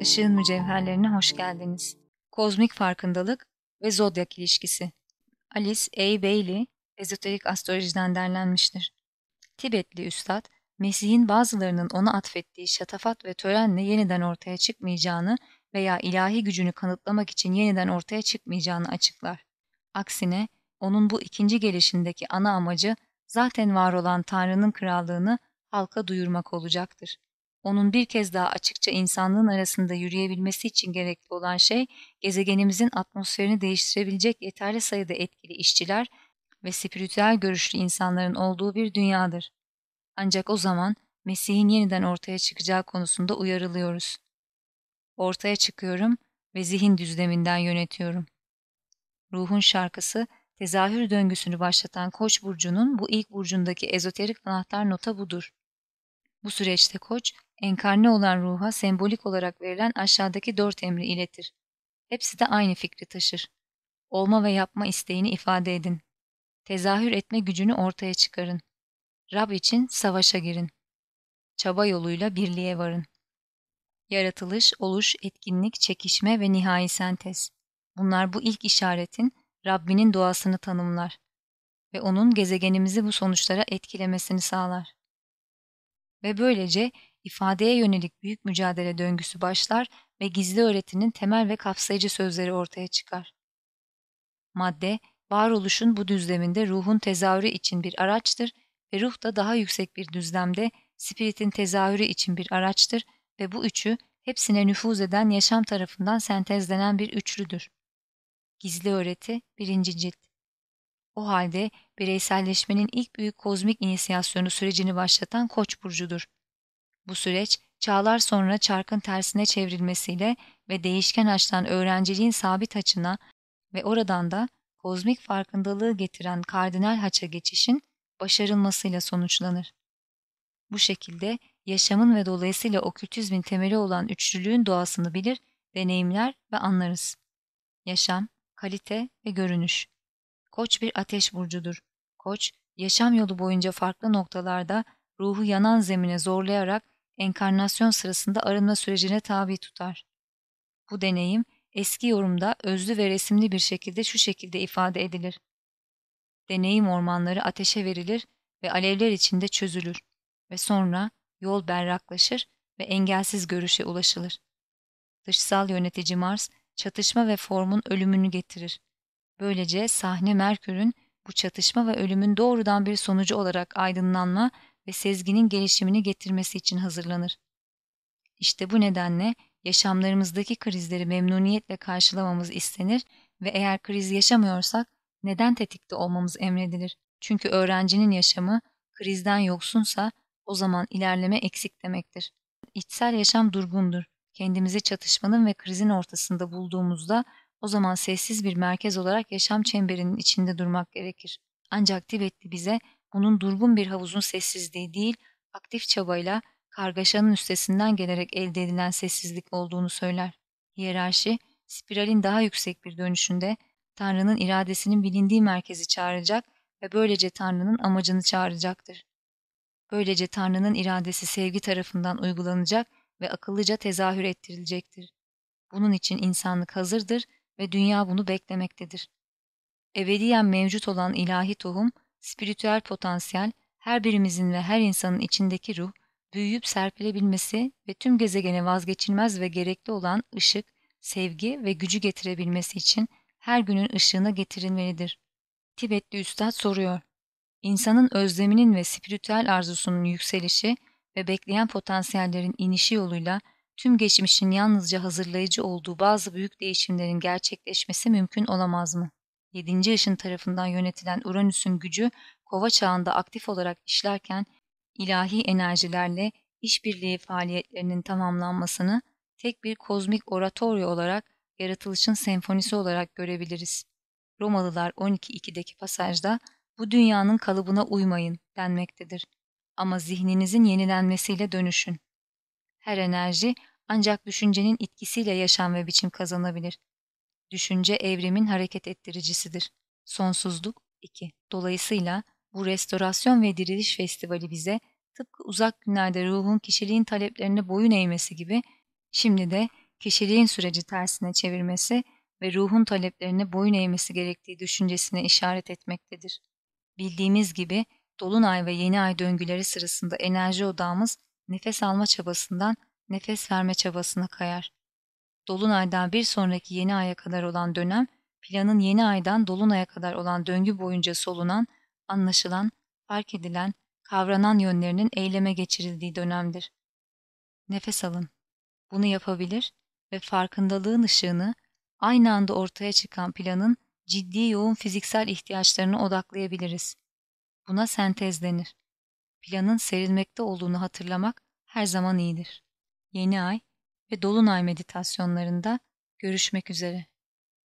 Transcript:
Işığın mücevherlerine hoş geldiniz. Kozmik farkındalık ve zodyak ilişkisi. Alice A. Bailey, ezoterik astrolojiden derlenmiştir. Tibetli üstad, Mesih'in bazılarının ona atfettiği şatafat ve törenle yeniden ortaya çıkmayacağını veya ilahi gücünü kanıtlamak için yeniden ortaya çıkmayacağını açıklar. Aksine onun bu ikinci gelişindeki ana amacı zaten var olan Tanrı'nın krallığını halka duyurmak olacaktır. Onun bir kez daha açıkça insanlığın arasında yürüyebilmesi için gerekli olan şey, gezegenimizin atmosferini değiştirebilecek yeterli sayıda etkili işçiler ve spiritüel görüşlü insanların olduğu bir dünyadır. Ancak o zaman Mesih'in yeniden ortaya çıkacağı konusunda uyarılıyoruz. Ortaya çıkıyorum ve zihin düzleminden yönetiyorum. Ruhun şarkısı, tezahür döngüsünü başlatan Koç burcunun bu ilk burcundaki ezoterik anahtar nota budur. Bu süreçte Koç, enkarne olan ruha sembolik olarak verilen aşağıdaki dört emri iletir. Hepsi de aynı fikri taşır. Olma ve yapma isteğini ifade edin. Tezahür etme gücünü ortaya çıkarın. Rab için savaşa girin. Çaba yoluyla birliğe varın. Yaratılış, oluş, etkinlik, çekişme ve nihai sentez. Bunlar bu ilk işaretin Rabbinin doğasını tanımlar ve onun gezegenimizi bu sonuçlara etkilemesini sağlar. Ve böylece ifadeye yönelik büyük mücadele döngüsü başlar ve gizli öğretinin temel ve kapsayıcı sözleri ortaya çıkar. Madde, varoluşun bu düzleminde ruhun tezahürü için bir araçtır ve ruh da daha yüksek bir düzlemde spiritin tezahürü için bir araçtır ve bu üçü hepsine nüfuz eden yaşam tarafından sentezlenen bir üçlüdür. Gizli öğreti 1. cilt O halde bireyselleşmenin ilk büyük kozmik inisiyasyonu sürecini başlatan Koç burcudur. Bu süreç çağlar sonra çarkın tersine çevrilmesiyle ve değişken açtan öğrenciliğin sabit açına ve oradan da kozmik farkındalığı getiren kardinal haça geçişin başarılmasıyla sonuçlanır. Bu şekilde yaşamın ve dolayısıyla okültizmin temeli olan üçlülüğün doğasını bilir, deneyimler ve anlarız. Yaşam, kalite ve görünüş. Koç bir ateş burcudur. Koç, yaşam yolu boyunca farklı noktalarda ruhu yanan zemine zorlayarak enkarnasyon sırasında arınma sürecine tabi tutar. Bu deneyim eski yorumda özlü ve resimli bir şekilde şu şekilde ifade edilir. Deneyim ormanları ateşe verilir ve alevler içinde çözülür ve sonra yol berraklaşır ve engelsiz görüşe ulaşılır. Dışsal yönetici Mars, çatışma ve formun ölümünü getirir. Böylece sahne Merkür'ün bu çatışma ve ölümün doğrudan bir sonucu olarak aydınlanma ve sezginin gelişimini getirmesi için hazırlanır. İşte bu nedenle yaşamlarımızdaki krizleri memnuniyetle karşılamamız istenir ve eğer kriz yaşamıyorsak neden tetikte olmamız emredilir? Çünkü öğrencinin yaşamı krizden yoksunsa o zaman ilerleme eksik demektir. İçsel yaşam durgundur. Kendimizi çatışmanın ve krizin ortasında bulduğumuzda o zaman sessiz bir merkez olarak yaşam çemberinin içinde durmak gerekir. Ancak Tibetli bize bunun durgun bir havuzun sessizliği değil, aktif çabayla kargaşanın üstesinden gelerek elde edilen sessizlik olduğunu söyler. Hiyerarşi, spiralin daha yüksek bir dönüşünde Tanrı'nın iradesinin bilindiği merkezi çağıracak ve böylece Tanrı'nın amacını çağıracaktır. Böylece Tanrı'nın iradesi sevgi tarafından uygulanacak ve akıllıca tezahür ettirilecektir. Bunun için insanlık hazırdır ve dünya bunu beklemektedir. Ebediyen mevcut olan ilahi tohum, spiritüel potansiyel, her birimizin ve her insanın içindeki ruh, büyüyüp serpilebilmesi ve tüm gezegene vazgeçilmez ve gerekli olan ışık, sevgi ve gücü getirebilmesi için her günün ışığına getirilmelidir. Tibetli Üstad soruyor. İnsanın özleminin ve spiritüel arzusunun yükselişi ve bekleyen potansiyellerin inişi yoluyla tüm geçmişin yalnızca hazırlayıcı olduğu bazı büyük değişimlerin gerçekleşmesi mümkün olamaz mı? 7. ışın tarafından yönetilen Uranüs'ün gücü kova çağında aktif olarak işlerken ilahi enerjilerle işbirliği faaliyetlerinin tamamlanmasını tek bir kozmik oratoryo olarak yaratılışın senfonisi olarak görebiliriz. Romalılar 12.2'deki pasajda bu dünyanın kalıbına uymayın denmektedir. Ama zihninizin yenilenmesiyle dönüşün. Her enerji ancak düşüncenin etkisiyle yaşam ve biçim kazanabilir. Düşünce evrimin hareket ettiricisidir. Sonsuzluk 2. Dolayısıyla bu restorasyon ve diriliş festivali bize tıpkı uzak günlerde ruhun kişiliğin taleplerine boyun eğmesi gibi şimdi de kişiliğin süreci tersine çevirmesi ve ruhun taleplerine boyun eğmesi gerektiği düşüncesine işaret etmektedir. Bildiğimiz gibi dolunay ve yeni ay döngüleri sırasında enerji odağımız nefes alma çabasından nefes verme çabasına kayar. Dolunaydan bir sonraki yeni aya kadar olan dönem, planın yeni aydan dolunaya kadar olan döngü boyunca solunan, anlaşılan, fark edilen, kavranan yönlerinin eyleme geçirildiği dönemdir. Nefes alın. Bunu yapabilir ve farkındalığın ışığını aynı anda ortaya çıkan planın ciddi yoğun fiziksel ihtiyaçlarını odaklayabiliriz. Buna sentez denir. Planın serilmekte olduğunu hatırlamak her zaman iyidir. Yeni ay ve dolunay meditasyonlarında görüşmek üzere.